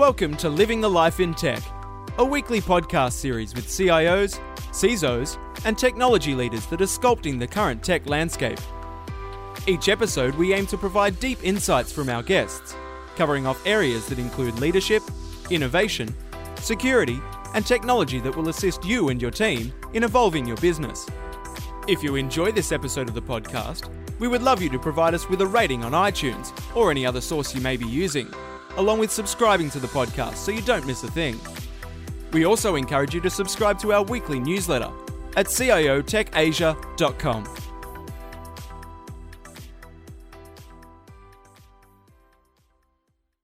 Welcome to Living the Life in Tech, a weekly podcast series with CIOs, CISOs, and technology leaders that are sculpting the current tech landscape. Each episode, we aim to provide deep insights from our guests, covering off areas that include leadership, innovation, security, and technology that will assist you and your team in evolving your business. If you enjoy this episode of the podcast, we would love you to provide us with a rating on iTunes or any other source you may be using, along with subscribing to the podcast so you don't miss a thing. We also encourage you to subscribe to our weekly newsletter at ciotechasia.com.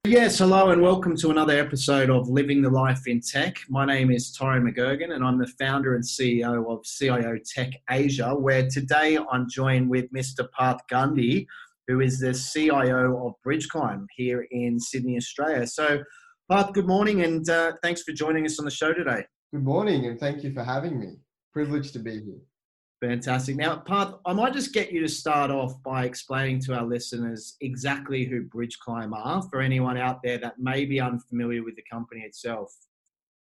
Yes, hello and welcome to another episode of Living the Life in Tech. My name is Torrin McGurgan and I'm the founder and CEO of CIO Tech Asia, where today I'm joined with Mr. Parth Gandhi, who is the CIO of Bridgeclimb here in Sydney, Australia. So, Parth, good morning and uh, thanks for joining us on the show today. Good morning and thank you for having me. Privileged to be here. Fantastic. Now, Parth, I might just get you to start off by explaining to our listeners exactly who Bridgeclimb are for anyone out there that may be unfamiliar with the company itself.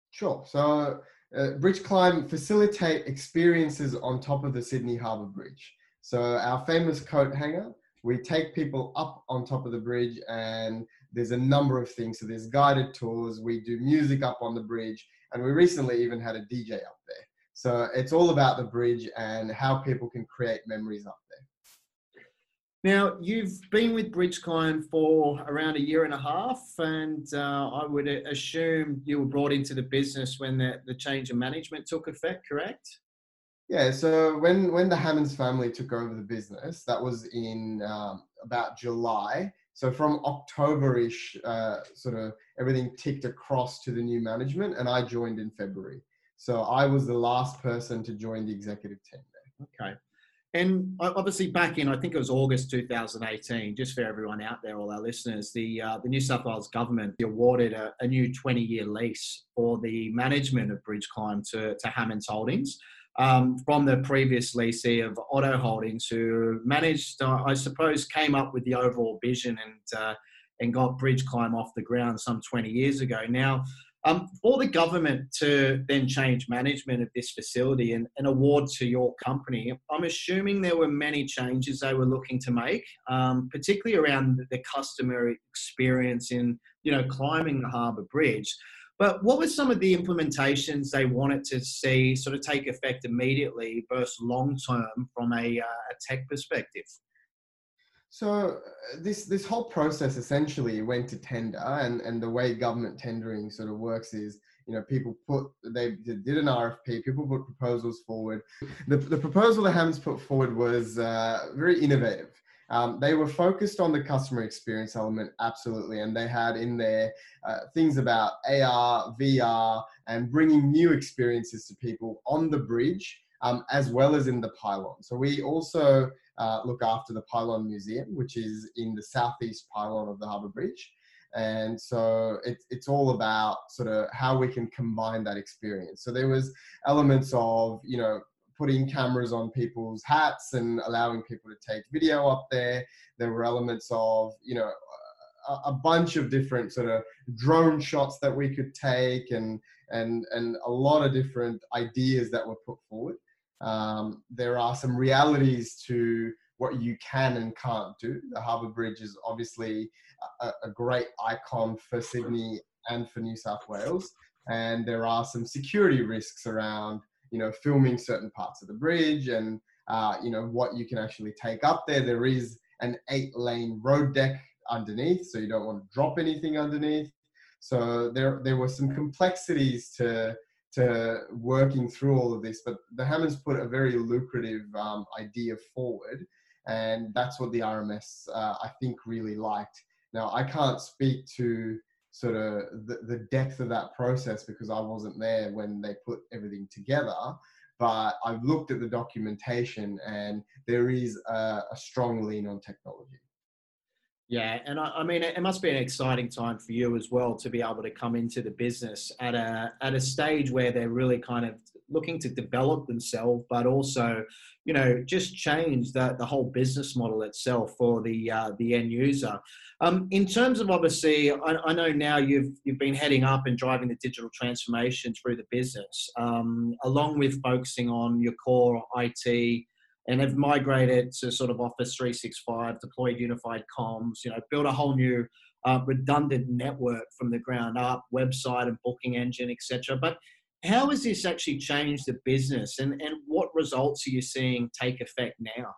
Sure. So, uh, Bridgeclimb facilitate experiences on top of the Sydney Harbour Bridge. So, our famous coat hanger, we take people up on top of the bridge, and there's a number of things. So, there's guided tours, we do music up on the bridge, and we recently even had a DJ up there. So it's all about the bridge and how people can create memories up there. Now, you've been with Bridgeclimb for around a year and a half, and uh, I would assume you were brought into the business when the, the change of management took effect, correct? Yeah, so when, when the Hammons family took over the business, that was in um, about July. So from October-ish, uh, sort of everything ticked across to the new management, and I joined in February. So I was the last person to join the executive team there. Okay. And obviously, back in I think it was August 2018, just for everyone out there, all our listeners, the uh, the New South Wales government awarded a, a new 20-year lease for the management of Bridgeclimb to to Hammons Holdings um, from the previous leasee of Otto Holdings, who managed, uh, I suppose, came up with the overall vision and uh, and got Bridgeclimb off the ground some 20 years ago. Now, um, for the government to then change management of this facility and, and, award to your company, I'm assuming there were many changes they were looking to make, um, particularly around the customer experience in you know climbing the harbour bridge. But what were some of the implementations they wanted to see sort of take effect immediately versus long term from a, uh, a tech perspective? So uh, this this whole process essentially went to tender, and and the way government tendering sort of works is you know people put they did an RFP, people put proposals forward. The the proposal that Hammons put forward was uh, very innovative. Um, they were focused on the customer experience element, absolutely, and they had in there uh, things about AR, VR, and bringing new experiences to people on the bridge um, as well as in the pylon. So we also uh, look after the Pylon Museum, which is in the southeast pylon of the Harbour Bridge. And so it, it's all about sort of how we can combine that experience. So there was elements of, you know, putting cameras on people's hats and allowing people to take video up there. There were elements of, you know, a, bunch of different sort of drone shots that we could take and, and, and a lot of different ideas that were put forward. Um, there are some realities to what you can and can't do. The Harbour Bridge is obviously a, a, great icon for Sydney and for New South Wales, and there are some security risks around, you know, filming certain parts of the bridge and uh, you know what you can actually take up there. There is an eight-lane road deck underneath, so you don't want to drop anything underneath. So there there were some complexities to to working through all of this. But the Hammons put a very lucrative um, idea forward, and that's what the RMS uh, I think really liked. Now I can't speak to sort of the, the depth of that process because I wasn't there when they put everything together. But I've looked at the documentation, and there is a, a strong lean on technology. Yeah, and I, I, mean, it must be an exciting time for you as well to be able to come into the business at a at a stage where they're really kind of looking to develop themselves, but also, you know, just change the, the whole business model itself for the uh, the end user. Um, in terms of obviously, I, I, know now you've you've been heading up and driving the digital transformation through the business, um, along with focusing on your core IT and have migrated to sort of Office 365, deployed unified comms, you know, built a whole new uh, redundant network from the ground up, website and booking engine, etc. But how has this actually changed the business and, and what results are you seeing take effect now?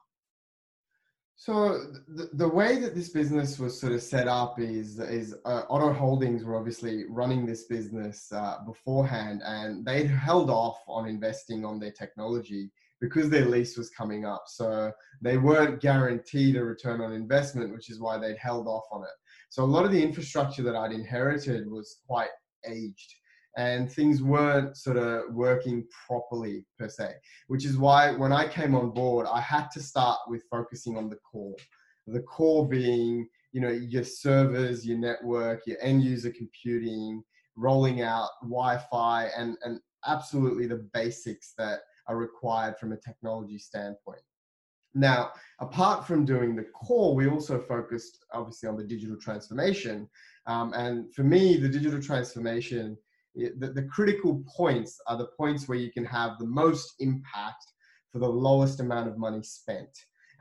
So the, the way that this business was sort of set up is is uh, Otto Holdings were obviously running this business uh, beforehand, and they'd held off on investing on their technology because their lease was coming up. So they weren't guaranteed a return on investment, which is why they'd held off on it. So a lot of the infrastructure that I'd inherited was quite aged and things weren't sort of working properly per se, which is why when I came on board, I had to start with focusing on the core. The core being, you know, your servers, your network, your end user computing, rolling out Wi-Fi, and and absolutely the basics that are required from a technology standpoint. Now, apart from doing the core, we also focused obviously on the digital transformation. Um, and for me, the digital transformation the, the critical points are the points where you can have the most impact for the lowest amount of money spent.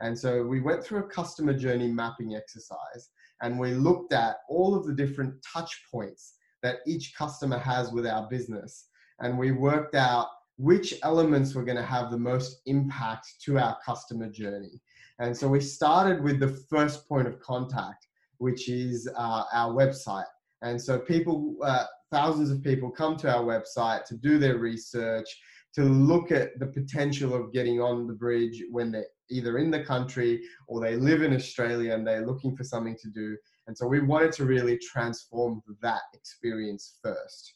And so we went through a customer journey mapping exercise and we looked at all of the different touch points that each customer has with our business. And we worked out which elements were going to have the most impact to our customer journey. And so we started with the first point of contact, which is uh, our website. And so people, uh, thousands of people come to our website to do their research, to look at the potential of getting on the bridge when they're either in the country or they live in Australia and they're looking for something to do. And so we wanted to really transform that experience first.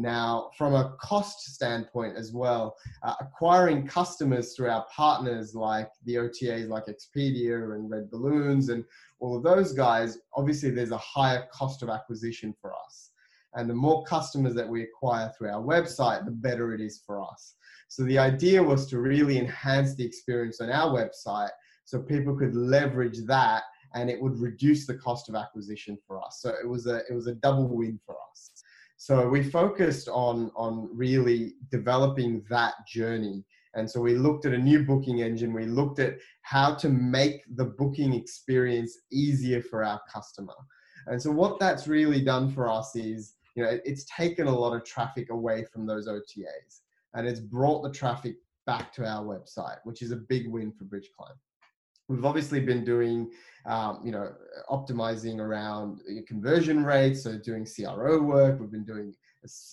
Now, from a cost standpoint as well, uh, acquiring customers through our partners like the OTAs like Expedia and Red Balloons and all of those guys, obviously there's a higher cost of acquisition for us. And the more customers that we acquire through our website, the better it is for us. So the idea was to really enhance the experience on our website so people could leverage that and it would reduce the cost of acquisition for us. So it was a it was a double win for us. So we focused on on really developing that journey. And so we looked at a new booking engine. We looked at how to make the booking experience easier for our customer. And so what that's really done for us is you know, it's taken a lot of traffic away from those OTAs and it's brought the traffic back to our website, which is a big win for Bridgeclimb. We've obviously been doing, um, you know, optimizing around conversion rates, so doing CRO work. We've been doing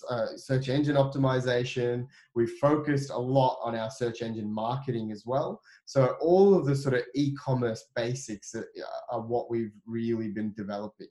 uh, search engine optimization. We've focused a lot on our search engine marketing as well. So all of the sort of e-commerce basics are, are what we've really been developing.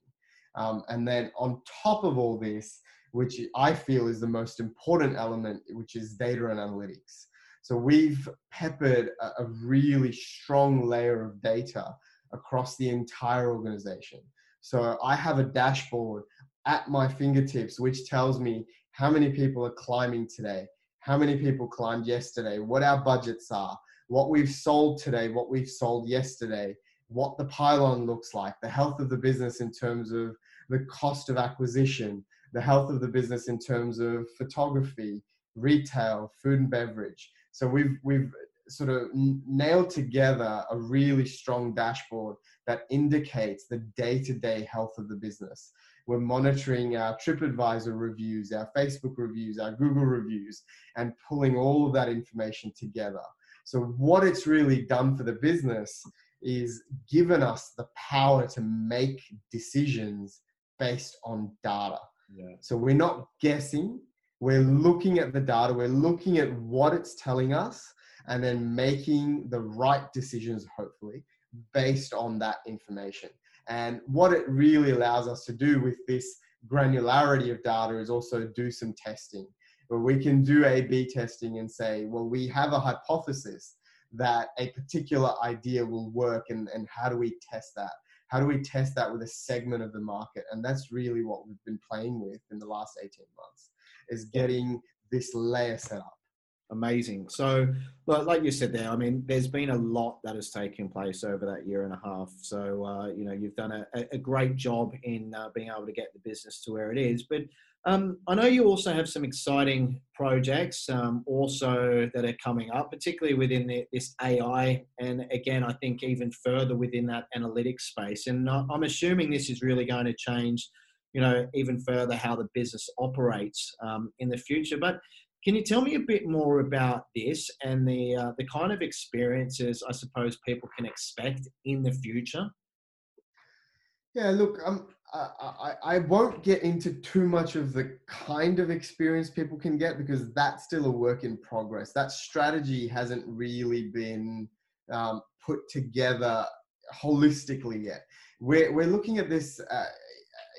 Um, and then on top of all this, which I feel is the most important element, which is data and analytics. So we've peppered a, a really strong layer of data across the entire organization. So I have a dashboard at my fingertips, which tells me how many people are climbing today, how many people climbed yesterday, what our budgets are, what we've sold today, what we've sold yesterday, what the pylon looks like, the health of the business in terms of the cost of acquisition, the health of the business in terms of photography, retail, food and beverage. So we've we've sort of nailed together a really strong dashboard that indicates the day-to-day health of the business. We're monitoring our TripAdvisor reviews, our Facebook reviews, our Google reviews, and pulling all of that information together. So what it's really done for the business is given us the power to make decisions based on data. Yeah. So we're not guessing, we're looking at the data, we're looking at what it's telling us, and then making the right decisions, hopefully, based on that information. And what it really allows us to do with this granularity of data is also do some testing where we can do A B testing and say, well, we have a hypothesis that a particular idea will work, and, and how do we test that? how do we test that with a segment of the market and that's really what we've been playing with in the last 18 months is getting this layer set up Amazing. So, like you said there, I mean, there's been a lot that has taken place over that year and a half. So, uh, you know, you've done a, a great job in uh, being able to get the business to where it is. But um, I know you also have some exciting projects um, also that are coming up, particularly within the, this AI. And again, I think even further within that analytics space. And I'm assuming this is really going to change you know even further how the business operates um, in the future but can you tell me a bit more about this and the uh, the kind of experiences I suppose people can expect in the future? Yeah, look, um, I, I, I won't get into too much of the kind of experience people can get because that's still a work in progress. That strategy hasn't really been um, put together holistically yet. We're, we're looking at this uh,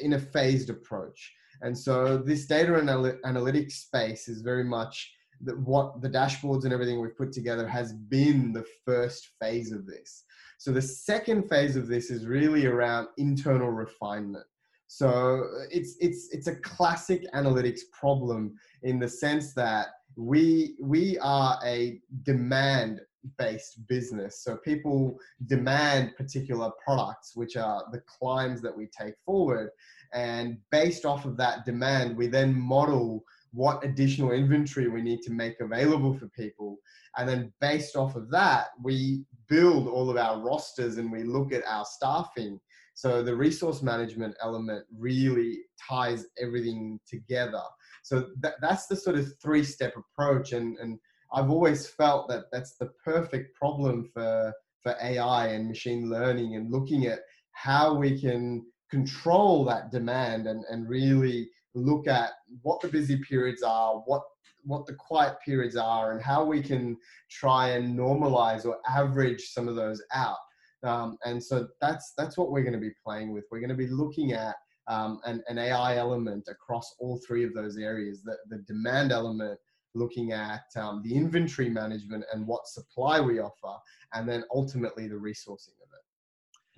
in a phased approach. And so this data anal- analytics space is very much the, what the dashboards and everything we've put together has been the first phase of this. So the second phase of this is really around internal refinement. So it's it's it's a classic analytics problem in the sense that we we are a demand based business. So people demand particular products, which are the climbs that we take forward. And based off of that demand, we then model what additional inventory we need to make available for people. And then based off of that, we build all of our rosters and we look at our staffing. So the resource management element really ties everything together. So that, that's the sort of three step approach. And, and I've always felt that that's the perfect problem for, for AI and machine learning and looking at how we can control that demand and, and really look at what the busy periods are, what what the quiet periods are, and how we can try and normalize or average some of those out. Um, and so that's that's what we're going to be playing with. We're going to be looking at um, an, an AI element across all three of those areas. The, the demand element, looking at um, the inventory management and what supply we offer, and then ultimately the resourcing of it.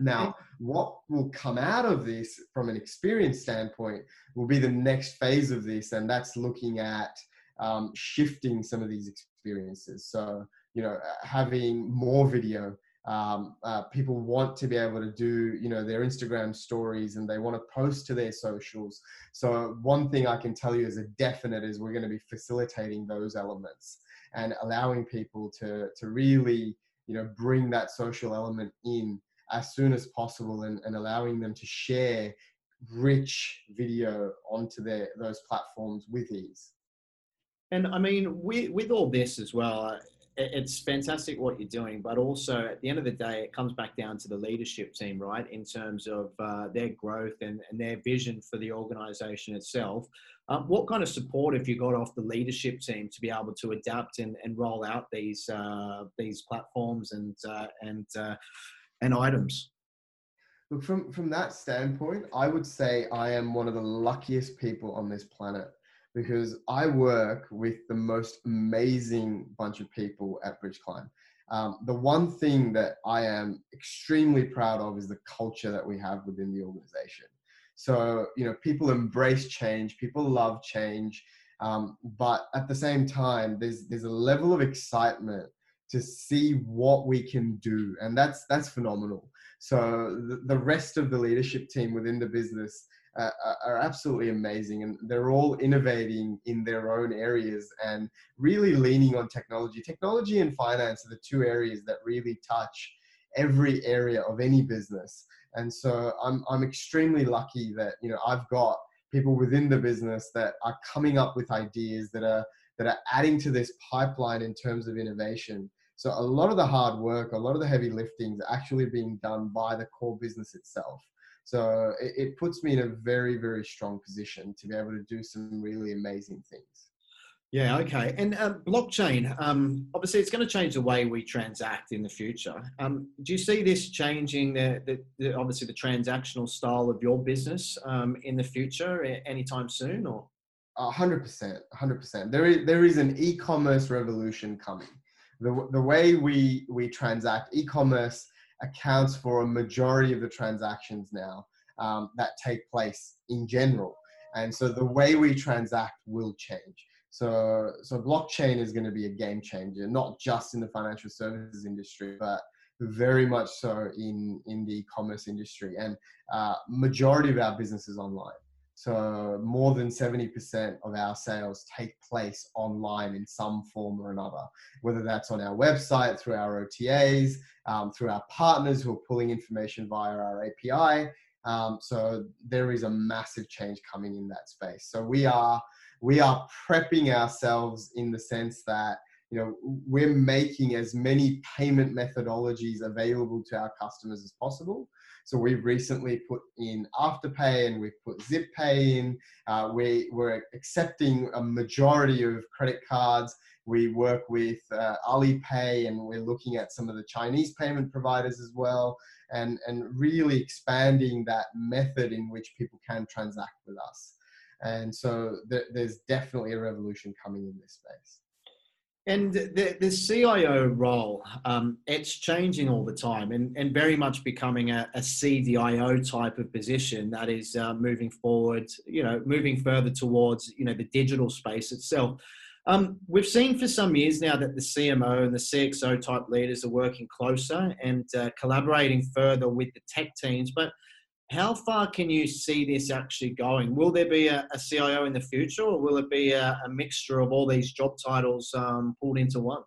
Now, what will come out of this from an experience standpoint will be the next phase of this, and that's looking at um, shifting some of these experiences. So, you know, having more video. Um, uh, people want to be able to do, you know, their Instagram stories and they want to post to their socials. So, one thing I can tell you as a definite is we're going to be facilitating those elements and allowing people to to really, you know, bring that social element in as soon as possible and, and allowing them to share rich video onto their those platforms with ease. And I mean, with, with all this as well, it's fantastic what you're doing, but also at the end of the day, it comes back down to the leadership team, right? In terms of uh, their growth and, and their vision for the organization itself. Um, what kind of support have you got off the leadership team to be able to adapt and, and roll out these uh, these platforms and uh, and uh, and items? Look, from, from that standpoint, I would say I am one of the luckiest people on this planet because I work with the most amazing bunch of people at Bridge Climb. Um, the one thing that I am extremely proud of is the culture that we have within the organization. So, you know, people embrace change, people love change, um, but at the same time, there's there's a level of excitement to see what we can do and that's that's phenomenal so the, the rest of the leadership team within the business uh, are absolutely amazing and they're all innovating in their own areas and really leaning on technology. Technology and finance are the two areas that really touch every area of any business. And so i'm i'm extremely lucky that you know i've got people within the business that are coming up with ideas that are that are adding to this pipeline in terms of innovation. So a lot of the hard work, a lot of the heavy lifting is actually being done by the core business itself. So it, it puts me in a very, very strong position to be able to do some really amazing things. Yeah, okay. And uh, blockchain, um, obviously, it's going to change the way we transact in the future. Um, do you see this changing the, the, the, obviously the transactional style of your business um, in the future anytime soon, or? hundred percent, hundred percent. There is there is an e-commerce revolution coming the, the way we we transact e-commerce accounts for a majority of the transactions now um, that take place in general. And so the way we transact will change. So, so blockchain is going to be a game changer, not just in the financial services industry, but very much so in in the e-commerce industry. And uh, majority of our business is online. So more than 70% of our sales take place online in some form or another, whether that's on our website, through our OTAs, um, through our partners who are pulling information via our API. Um, so there is a massive change coming in that space. So we are we are prepping ourselves in the sense that you know we're making as many payment methodologies available to our customers as possible so we've recently put in afterpay and we've put ZipPay in. Uh, we, we're accepting a majority of credit cards. We work with uh, alipay and we're looking at some of the chinese payment providers as well and, and really expanding that method in which people can transact with us. And so th- there's definitely a revolution coming in this space and the, the CIO role, um, it's changing all the time and, and very much becoming a, a CDIO type of position that is uh, moving forward, you know, moving further towards, you know, the digital space itself. Um, we've seen for some years now that the CMO and the CXO type leaders are working closer and uh, collaborating further with the tech teams, but how far can you see this actually going? Will there be a, a CIO in the future, or will it be a, a mixture of all these job titles um, pulled into one?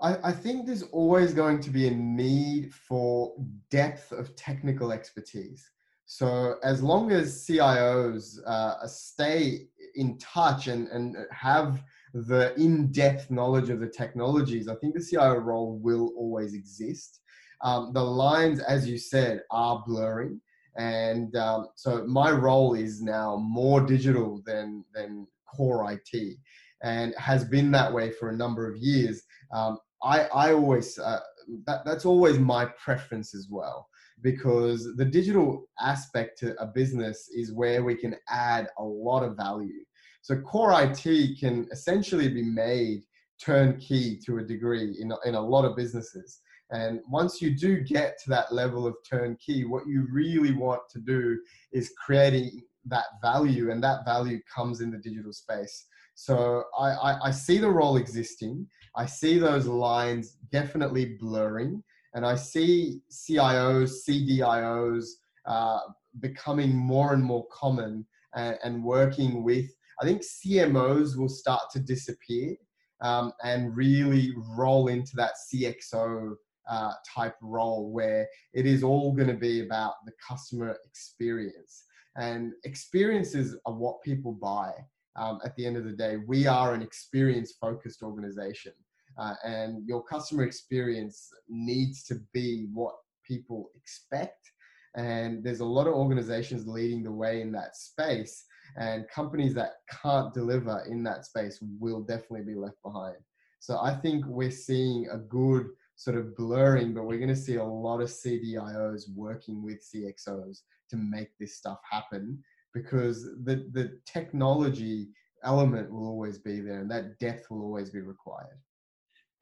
I, I, think there's always going to be a need for depth of technical expertise. So as long as CIOs uh, stay in touch and, and have the in-depth knowledge of the technologies, I think the CIO role will always exist um, the lines, as you said, are blurring. And um, so my role is now more digital than, than core IT and has been that way for a number of years. Um, I, I always, uh, that, that's always my preference as well because the digital aspect to a business is where we can add a lot of value. So core IT can essentially be made turnkey to a degree in, in a lot of businesses. And once you do get to that level of turnkey, what you really want to do is creating that value, and that value comes in the digital space. So I, I, I see the role existing. I see those lines definitely blurring, and I see CIOs, CDIOs uh, becoming more and more common and, and, working with. I think CMOs will start to disappear um, and really roll into that CXO uh, type role where it is all going to be about the customer experience. And experiences are what people buy. Um, at the end of the day, we are an experience focused organization. Uh, and your customer experience needs to be what people expect. And there's a lot of organizations leading the way in that space. And companies that can't deliver in that space will definitely be left behind. So I think we're seeing a good sort of blurring, but we're going to see a lot of CDIOs working with CXOs to make this stuff happen because the, the technology element will always be there and that depth will always be required.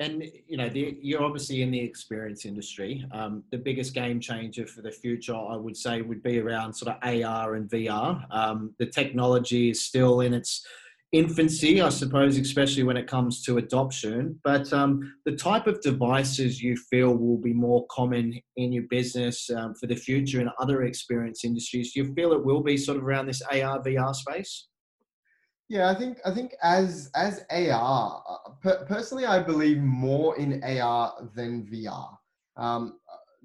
And you know, the, you're obviously in the experience industry. Um, the biggest game changer for the future, I would say, would be around sort of AR and VR. Um, the technology is still in its infancy, I suppose, especially when it comes to adoption. But um, the type of devices you feel will be more common in your business um, for the future in other experience industries, do you feel it will be sort of around this AR VR space? Yeah, I think I think as as AR, uh, per, personally, I believe more in AR than VR. Um,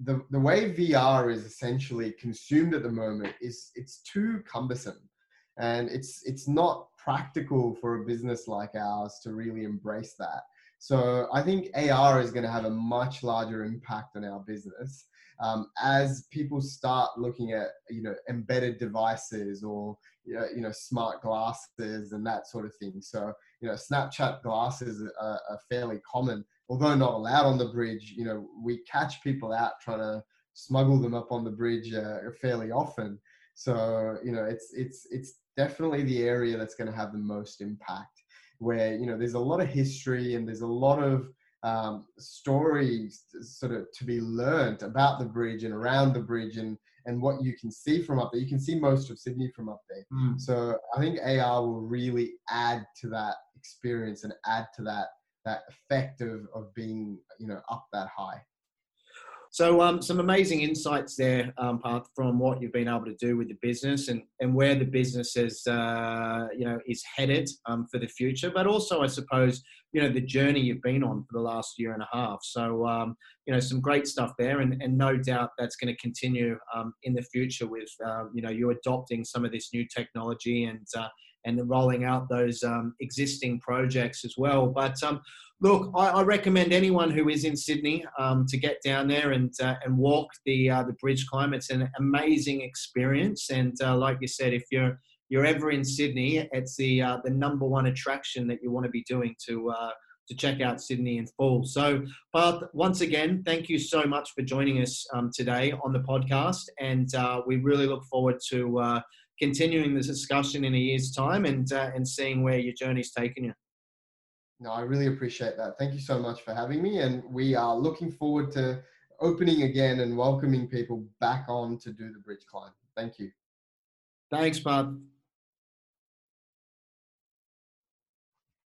the the way VR is essentially consumed at the moment is it's too cumbersome, and it's it's not practical for a business like ours to really embrace that. So I think AR is going to have a much larger impact on our business um, as people start looking at you know embedded devices or you know smart glasses and that sort of thing. So you know Snapchat glasses are, are fairly common, although not allowed on the bridge. You know we catch people out trying to smuggle them up on the bridge uh, fairly often. So you know it's it's it's definitely the area that's going to have the most impact where you know there's a lot of history and there's a lot of um, stories sort of to be learned about the bridge and around the bridge and and what you can see from up there. You can see most of Sydney from up there. Mm. So I think AR will really add to that experience and add to that that effect of of being you know up that high. So, um, some amazing insights there, um, from what you've been able to do with the business and, and where the business is, uh, you know, is headed um, for the future. But also, I suppose, you know, the journey you've been on for the last year and a half. So, um, you know, some great stuff there, and, and no doubt that's going to continue um, in the future with, uh, you know, you adopting some of this new technology and uh, and rolling out those um, existing projects as well. But um, look, I, I, recommend anyone who is in Sydney um, to get down there and uh, and walk the uh, the bridge climb. It's an amazing experience, and uh, like you said, if you're you're ever in Sydney, it's the uh, the number one attraction that you want to be doing to uh, to check out Sydney in full. So, Parth, once again, thank you so much for joining us um, today on the podcast, and uh, we really look forward to continuing the discussion in a year's time and and seeing where your journey's taken you. No, I really appreciate that. Thank you so much for having me. And we are looking forward to opening again and welcoming people back on to do the bridge climb. Thank you. Thanks, Bob.